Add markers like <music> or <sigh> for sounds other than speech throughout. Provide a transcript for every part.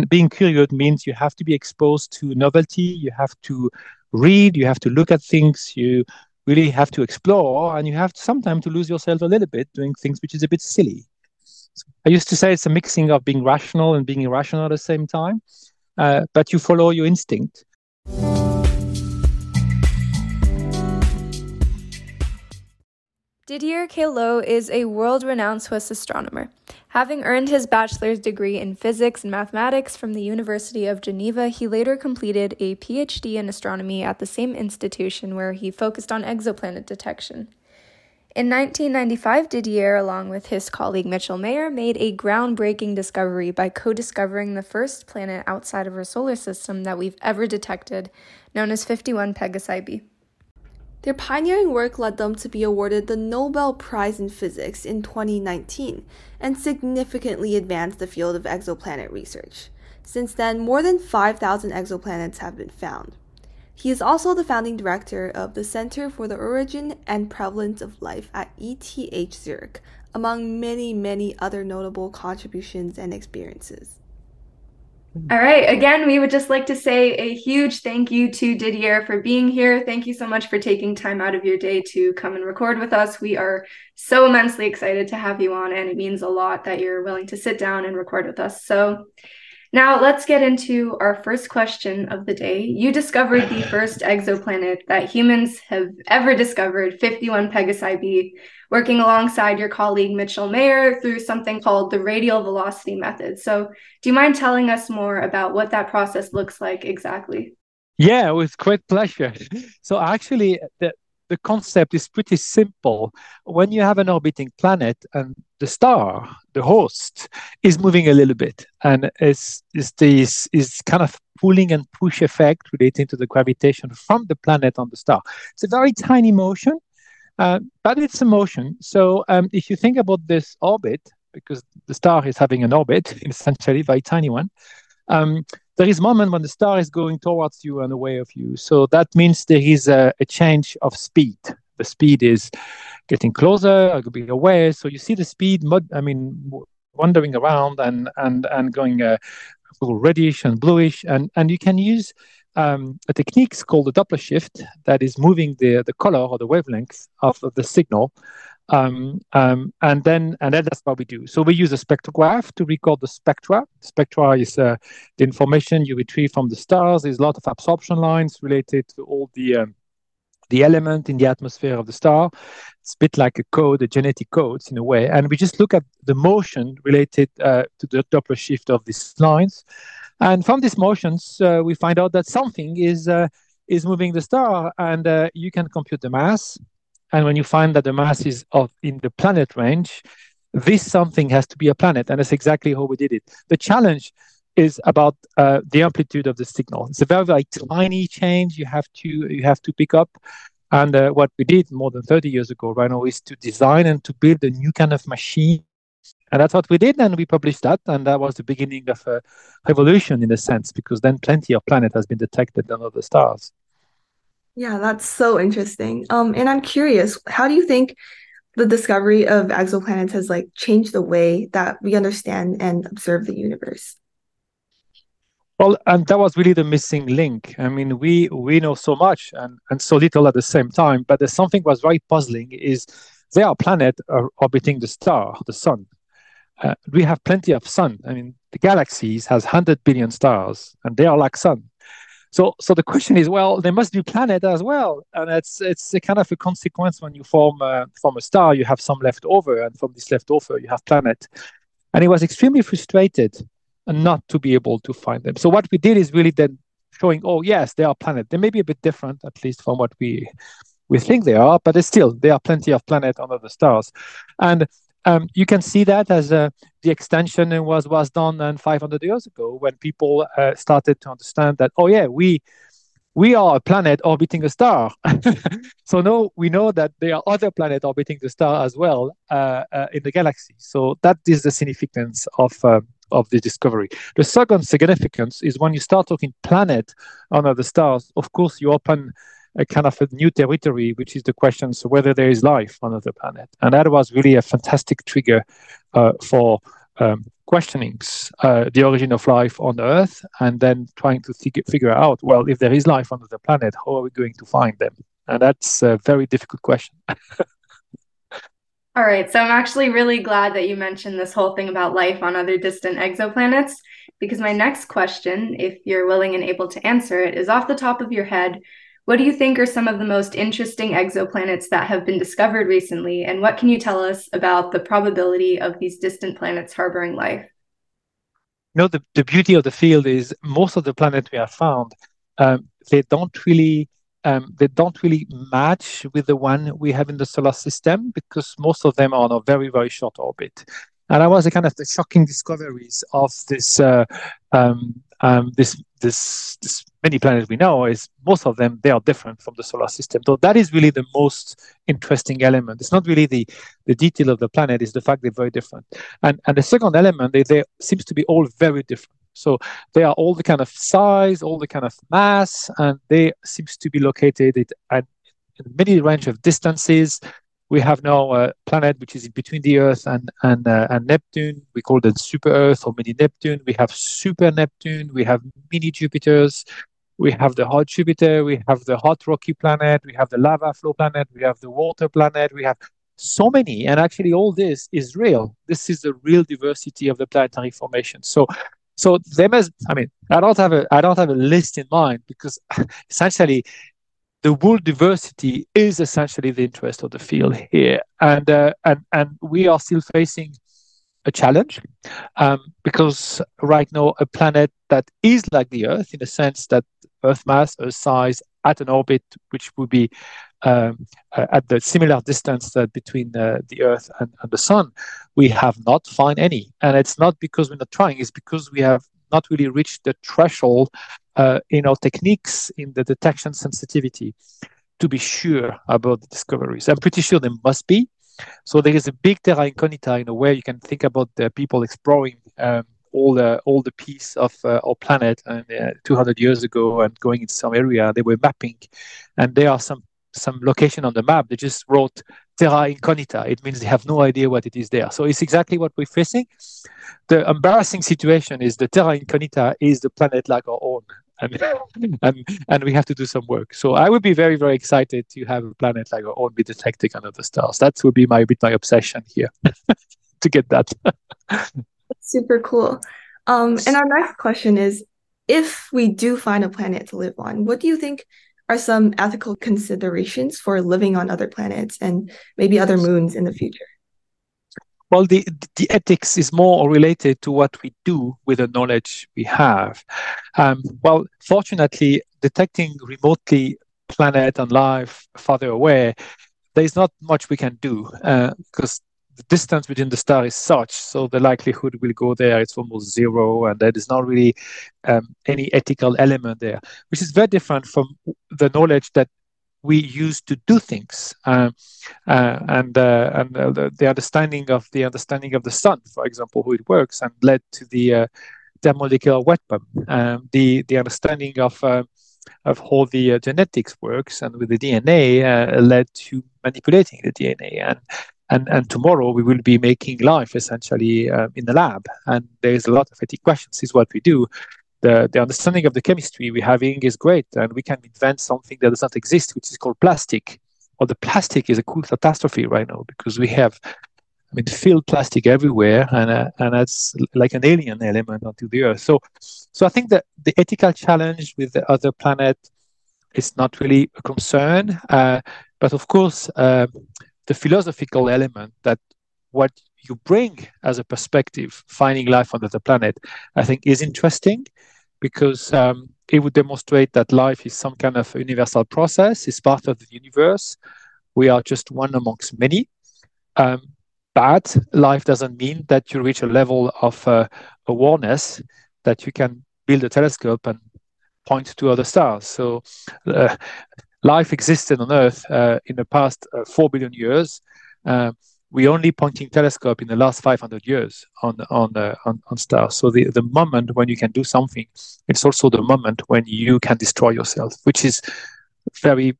And being curious means you have to be exposed to novelty, you have to read, you have to look at things, you really have to explore, and you have to, sometimes to lose yourself a little bit doing things which is a bit silly. I used to say it's a mixing of being rational and being irrational at the same time, uh, but you follow your instinct. Didier Queloz is a world renowned Swiss astronomer. Having earned his bachelor's degree in physics and mathematics from the University of Geneva, he later completed a PhD in astronomy at the same institution where he focused on exoplanet detection. In 1995, Didier, along with his colleague Michel Mayor, made a groundbreaking discovery by co discovering the first planet outside of our solar system that we've ever detected, known as 51 Pegasi b. Their pioneering work led them to be awarded the Nobel Prize in Physics in 2019 and significantly advanced the field of exoplanet research. Since then, more than 5,000 exoplanets have been found. He is also the founding director of the Center for the Origin and Prevalence of Life at ETH Zurich, among many, many other notable contributions and experiences. All right. Again, we would just like to say a huge thank you to Didier for being here. Thank you so much for taking time out of your day to come and record with us. We are so immensely excited to have you on, and it means a lot that you're willing to sit down and record with us. So, now let's get into our first question of the day. You discovered the first exoplanet that humans have ever discovered, 51 Pegasi b working alongside your colleague Michel Mayor through something called the radial velocity method. So, do you mind telling us more about what that process looks like exactly? Yeah, with great pleasure. <laughs> So, actually, the, the concept is pretty simple. When you have an orbiting planet and the star, the host, is moving a little bit, and is is this is kind of pulling and push effect relating to the gravitation from the planet on the star. It's a very tiny motion, uh, but it's a motion. So um, if you think about this orbit, because the star is having an orbit, <laughs> essentially very tiny one, um, there is moment when the star is going towards you and away of you. So that means there is a, a change of speed. The speed is getting closer or going away. So you see the speed, I mean, wandering around and and and going uh, reddish and bluish, and and you can use um, a technique called the Doppler shift that is moving the, the color or the wavelength of, of the signal. Um, um, and then and then that's what we do. So we use a spectrograph to record the spectra. Spectra is uh, the information you retrieve from the stars. There's a lot of absorption lines related to all the um, the element in the atmosphere of the star. It's a bit like a code, a genetic codes in a way. And we just look at the motion related uh, to the Doppler shift of these lines. And from these motions, uh, we find out that something is uh, is moving the star, and uh, you can compute the mass. And when you find that the mass is of in the planet range, this something has to be a planet, and that's exactly how we did it. The challenge is about uh, the amplitude of the signal. It's a very very tiny change you have to you have to pick up. And uh, what we did more than 30 years ago, right now, is to design and to build a new kind of machine and that's what we did, and we published that, and that was the beginning of a revolution in a sense, because then plenty of planet has been detected on other stars. Yeah, that's so interesting. Um, and I'm curious, how do you think the discovery of exoplanets has like changed the way that we understand and observe the universe? Well, and that was really the missing link. I mean, we we know so much and, and so little at the same time, but there's something was very puzzling is there are planets orbiting the star, the sun, uh, we have plenty of sun. I mean, the galaxies has 100 billion stars, and they are like sun. So, so the question is, well, there must be planet as well, and it's it's a kind of a consequence when you form uh, form a star, you have some left over, and from this leftover, you have planet. And he was extremely frustrated not to be able to find them. So what we did is really then showing, oh yes, they are planet. They may be a bit different, at least from what we we think they are, but still there are plenty of planet on other stars. And um, you can see that as uh, the extension was was done uh, 500 years ago when people uh, started to understand that oh yeah we we are a planet orbiting a star. <laughs> So now we know that there are other planets orbiting the star as well uh, uh, in the galaxy. So that is the significance of uh, of the discovery. The second significance is when you start talking planet on other stars of course you open a kind of a new territory, which is the question so whether there is life on other planet. And that was really a fantastic trigger uh, for um, questionings uh, the origin of life on Earth and then trying to figure, figure out, well, if there is life on the planet, how are we going to find them? And that's a very difficult question. <laughs> All right. So I'm actually really glad that you mentioned this whole thing about life on other distant exoplanets because my next question, if you're willing and able to answer it, is off the top of your head. What do you think are some of the most interesting exoplanets that have been discovered recently? And what can you tell us about the probability of these distant planets harboring life? You know, the, the beauty of the field is most of the planets we have found, um, they don't really um, they don't really match with the one we have in the solar system because most of them are on a very, very short orbit. And that was kind of the shocking discoveries of this, uh, um, um, this, this, this many planets we know is most of them they are different from the solar system. So that is really the most interesting element. It's not really the the detail of the planet; is the fact they're very different. And and the second element, they, they seems to be all very different. So they are all the kind of size, all the kind of mass, and they seems to be located at, many range of distances. We have now a planet which is in between the Earth and and, uh, and Neptune. We call it super Earth or mini Neptune. We have super Neptune. We have mini Jupiters. We have the hot Jupiter. We have the hot rocky planet. We have the lava flow planet. We have the water planet. We have so many and actually all this is real this is the real diversity of the planetary formation so so they must. I mean, I don't have a I don't have a list in mind because <laughs> essentially the world diversity is essentially the interest of the field here, and uh, and and we are still facing a challenge um, because right now a planet that is like the Earth in the sense that Earth mass, Earth size, at an orbit which would be um, uh, at the similar distance that between uh, the Earth and, and, the Sun, we have not found any. And it's not because we're not trying, it's because we have not really reached the threshold uh, in our techniques, in the detection sensitivity, to be sure about the discoveries. I'm pretty sure there must be. So there is a big terra incognita in a way you can think about the people exploring um, all the all the piece of uh, our planet and uh, 200 years ago and going into some area they were mapping and there are some some location on the map. They just wrote terra incognita. It means they have no idea what it is there. So it's exactly what we're facing. The embarrassing situation is the terra incognita is the planet like our own. And, <laughs> and, and we have to do some work. So I would be very, very excited to have a planet like our own be detected under the stars. That would be my bit my obsession here <laughs> to get that. <laughs> super cool. Um, and our next question is if we do find a planet to live on, what do you think are some ethical considerations for living on other planets and maybe other moons in the future? Well, the, the ethics is more related to what we do with the knowledge we have. Um, well, fortunately, detecting remotely planet and life farther away, there's not much we can do uh, because the distance between the star is such, so the likelihood will go there, it's almost zero, and there is not really um, any ethical element there, which is very different from the knowledge that we use to do things, uh, uh, and uh, and uh, the, the, understanding of the understanding of the sun, for example, how it works, and led to the uh, thermonuclear weapon, um, the the understanding of uh, of how the genetics works, and with the DNA led to manipulating the DNA and and, and tomorrow we will be making life essentially uh, in the lab. And there's a lot of ethic questions, is what we do. The, the understanding of the chemistry we're having is great, and we can invent something that does not exist, which is called plastic. Well, the plastic is a cool catastrophe right now because we have, I mean, filled plastic everywhere, and uh, and that's like an alien element onto the Earth. So, so I think that the ethical challenge with the other planet is not really a concern, uh, but of course, uh, the philosophical element that what you bring as a perspective, finding life on the planet, I think is interesting because um, it would demonstrate that life is some kind of universal process, it's part of the universe. We are just one amongst many. Um, but life doesn't mean that you reach a level of uh, awareness that you can build a telescope and point to other stars. So uh, life existed on Earth uh, in the past uh, 4 billion years. Uh, we only pointing telescope in the last 500 years on on, uh, on, on stars. So the, the moment when you can do something, it's also the moment when you can destroy yourself, which is very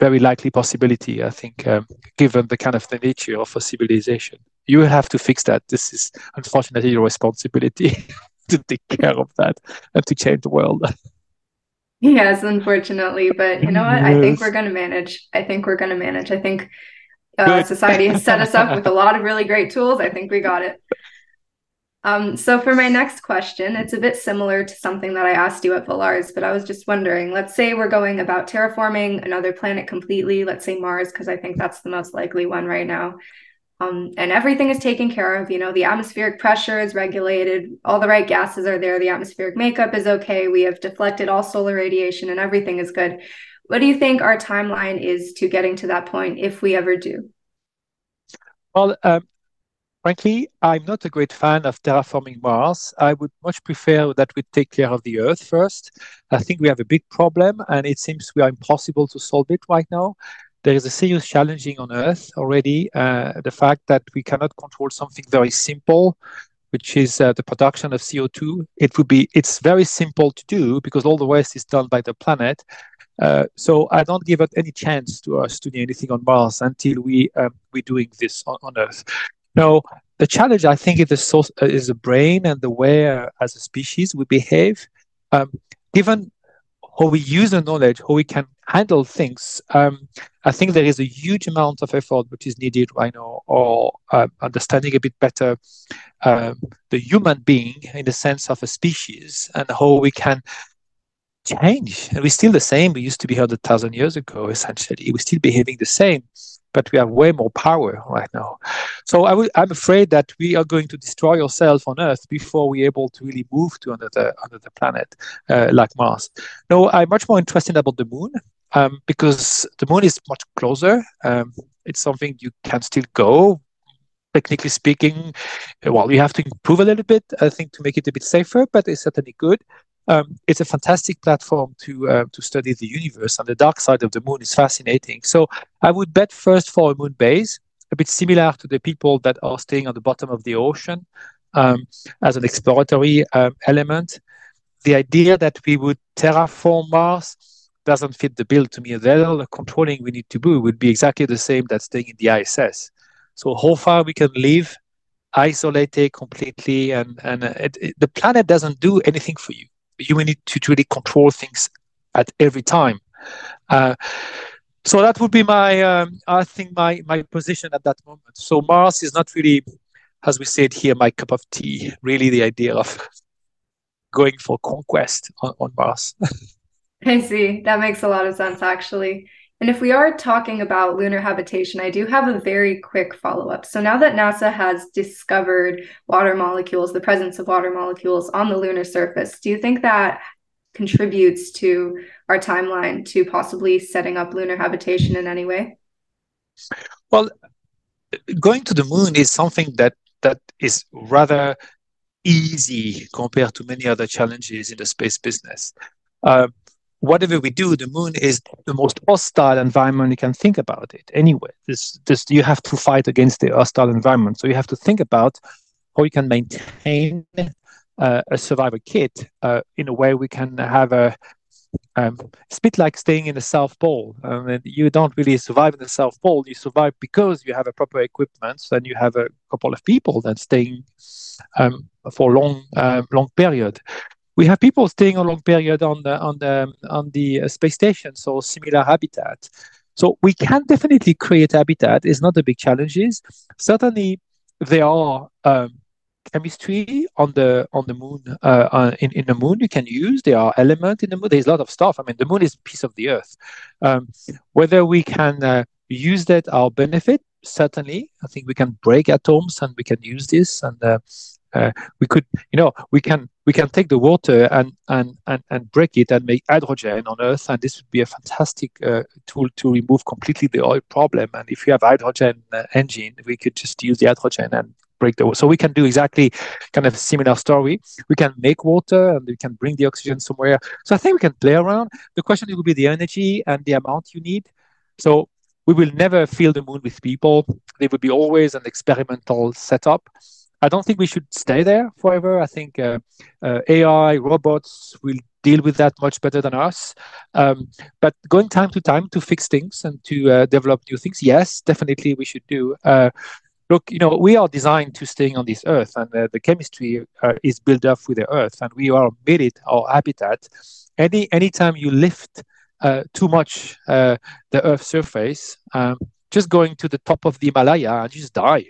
very likely possibility. I think, um, given the kind of the nature of a civilization, You have to fix that. This is unfortunately your responsibility <laughs> to take care of that and to change the world. <laughs> Yes, unfortunately, but you know what? I think we're going to manage. I think we're going to manage. I think uh, society has set us up with a <laughs> lot of really great tools. I think we got it. Um, so for my next question, it's a bit similar to something that I asked you at Vallars, but I was just wondering, let's say we're going about terraforming another planet completely, let's say Mars, because I think that's the most likely one right now. Um, and everything is taken care of. You know, the atmospheric pressure is regulated, all the right gases are there, the atmospheric makeup is okay, we have deflected all solar radiation, and everything is good. What do you think our timeline is to getting to that point if we ever do? Well, um, frankly, I'm not a great fan of terraforming Mars. I would much prefer that we take care of the Earth first. I think we have a big problem, and it seems we are impossible to solve it right now there is a serious challenging on Earth already. Uh, the fact that we cannot control something very simple, which is uh, the production of CO2. It would be it's very simple to do because all the rest is done by the planet. Uh, so I don't give it any chance to us to do anything on Mars until we um, we're doing this on, on Earth. Now the challenge I think is the source, uh, is the brain and the way uh, as a species we behave. Um, given how we use the knowledge, how we can handle things. Um, I think there is a huge amount of effort which is needed right now, or uh, understanding a bit better um, the human being in the sense of a species and how we can change. And we're still the same. We used to be here a thousand years ago, essentially. We're still behaving the same but we have way more power right now. So I w- I'm afraid that we are going to destroy ourselves on Earth before we're able to really move to another another planet uh, like Mars. No, I'm much more interested about the Moon um, because the Moon is much closer. Um, it's something you can still go. Technically speaking, well, you have to improve a little bit, I think, to make it a bit safer, but it's certainly good. Um, it's a fantastic platform to uh, to study the universe, and the dark side of the moon is fascinating. So I would bet first for a moon base, a bit similar to the people that are staying on the bottom of the ocean um, as an exploratory um, element. The idea that we would terraform Mars doesn't fit the bill to me. The controlling we need to do would be exactly the same that staying in the ISS. So how far we can live isolated completely, and and it, it, the planet doesn't do anything for you you need to really control things at every time. Uh, so that would be my, um, I think, my my position at that moment. So Mars is not really, as we said here, my cup of tea. Really, the idea of <laughs> going for conquest on, on Mars. <laughs> I see. That makes a lot of sense, actually. And if we are talking about lunar habitation, I do have a very quick follow up. So now that NASA has discovered water molecules, the presence of water molecules on the lunar surface, do you think that contributes to our timeline to possibly setting up lunar habitation in any way? Well, going to the moon is something that that is rather easy compared to many other challenges in the space business. Uh, whatever we do, the moon is the most hostile environment you can think about it. Anyway, this, this you have to fight against the hostile environment. So you have to think about how you can maintain uh, a survival kit uh, in a way we can have a um, it's a bit like staying in the South Pole. Um, you don't really survive in the South Pole. You survive because you have a proper equipment and you have a couple of people that staying um, for a long, uh, long period we have people staying a long period on the on the on the uh, space station, so similar habitat. So we can definitely create habitat. It's not a big challenges. Certainly, there are um, chemistry on the on the moon uh, uh, in in the moon you can use. There are elements in the moon. There's a lot of stuff. I mean, the moon is a piece of the Earth. Um, whether we can uh, use that our benefit, certainly, I think we can break atoms and we can use this and. Uh, uh, we could, you know, we can we can take the water and and and, and break it and make hydrogen on Earth, and this would be a fantastic uh, tool to remove completely the oil problem. And if you have hydrogen uh, engine, we could just use the hydrogen and break the. So we can do exactly kind of similar story. We can make water and we can bring the oxygen somewhere. So I think we can play around. The question will be the energy and the amount you need. So we will never fill the moon with people. There will be always an experimental setup. I don't think we should stay there forever. I think uh, uh, AI, robots will deal with that much better than us. Um, but going time to time to fix things and to uh, develop new things, yes, definitely we should do. Uh, look, you know, we are designed to staying on this earth, and uh, the chemistry uh, is built up with the earth, and we are made it our habitat. Any anytime you lift too much the earth surface, um, just going to the top of the Himalaya and just die.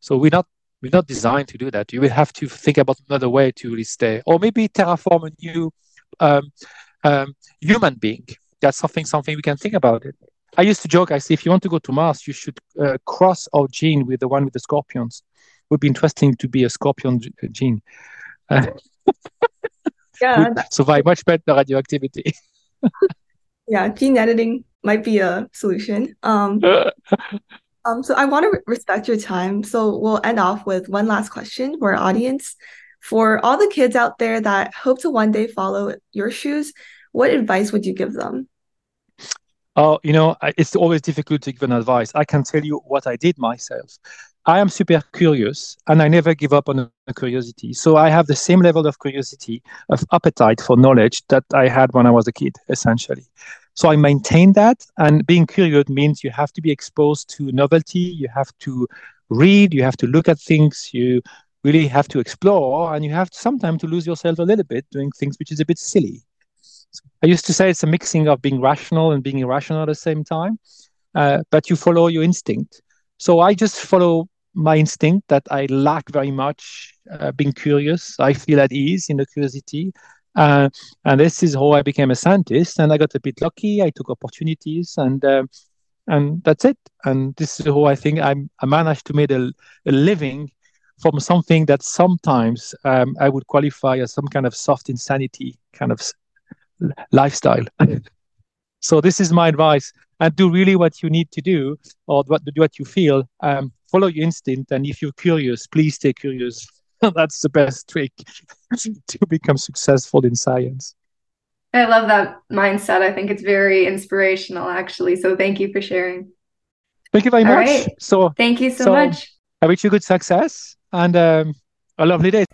So we're not we're not designed to do that. You will have to think about another way to really stay, or maybe terraform a new um, um, human being. That's something something we can think about it. I used to joke. I say, if you want to go to Mars, you should uh, cross our gene with the one with the scorpions. It would be interesting to be a scorpion uh, gene. Uh, <laughs> yeah, survive much better radioactivity. <laughs> yeah, gene editing might be a solution. Um, <laughs> um, so I want to respect your time. So we'll end off with one last question for our audience. For all the kids out there that hope to one day follow your shoes, what advice would you give them? Oh, you know, it's always difficult to give an advice. I can tell you what I did myself. I am super curious and I never give up on curiosity. So I have the same level of curiosity, of appetite for knowledge that I had when I was a kid, essentially. So I maintain that. And being curious means you have to be exposed to novelty, you have to read, you have to look at things, you really have to explore, and you have to, sometimes to lose yourself a little bit doing things which is a bit silly. I used to say it's a mixing of being rational and being irrational at the same time, uh, but you follow your instinct. So I just follow my instinct that I lack very much uh, being curious. I feel at ease in the curiosity. Uh, and this is how I became a scientist. And I got a bit lucky. I took opportunities and uh, and that's it. And this is how I think I'm, I managed to make a, a living from something that sometimes um, I would qualify as some kind of soft insanity kind of lifestyle. <laughs> so this is my advice, and do really what you need to do, or what what you feel. Um, follow your instinct, and if you're curious, please stay curious. <laughs> That's the best trick <laughs> to become successful in science. I love that mindset. I think it's very inspirational, actually. So thank you for sharing. Thank you very All much. Right. So thank you so, so, much. I wish you good success and um, a lovely day.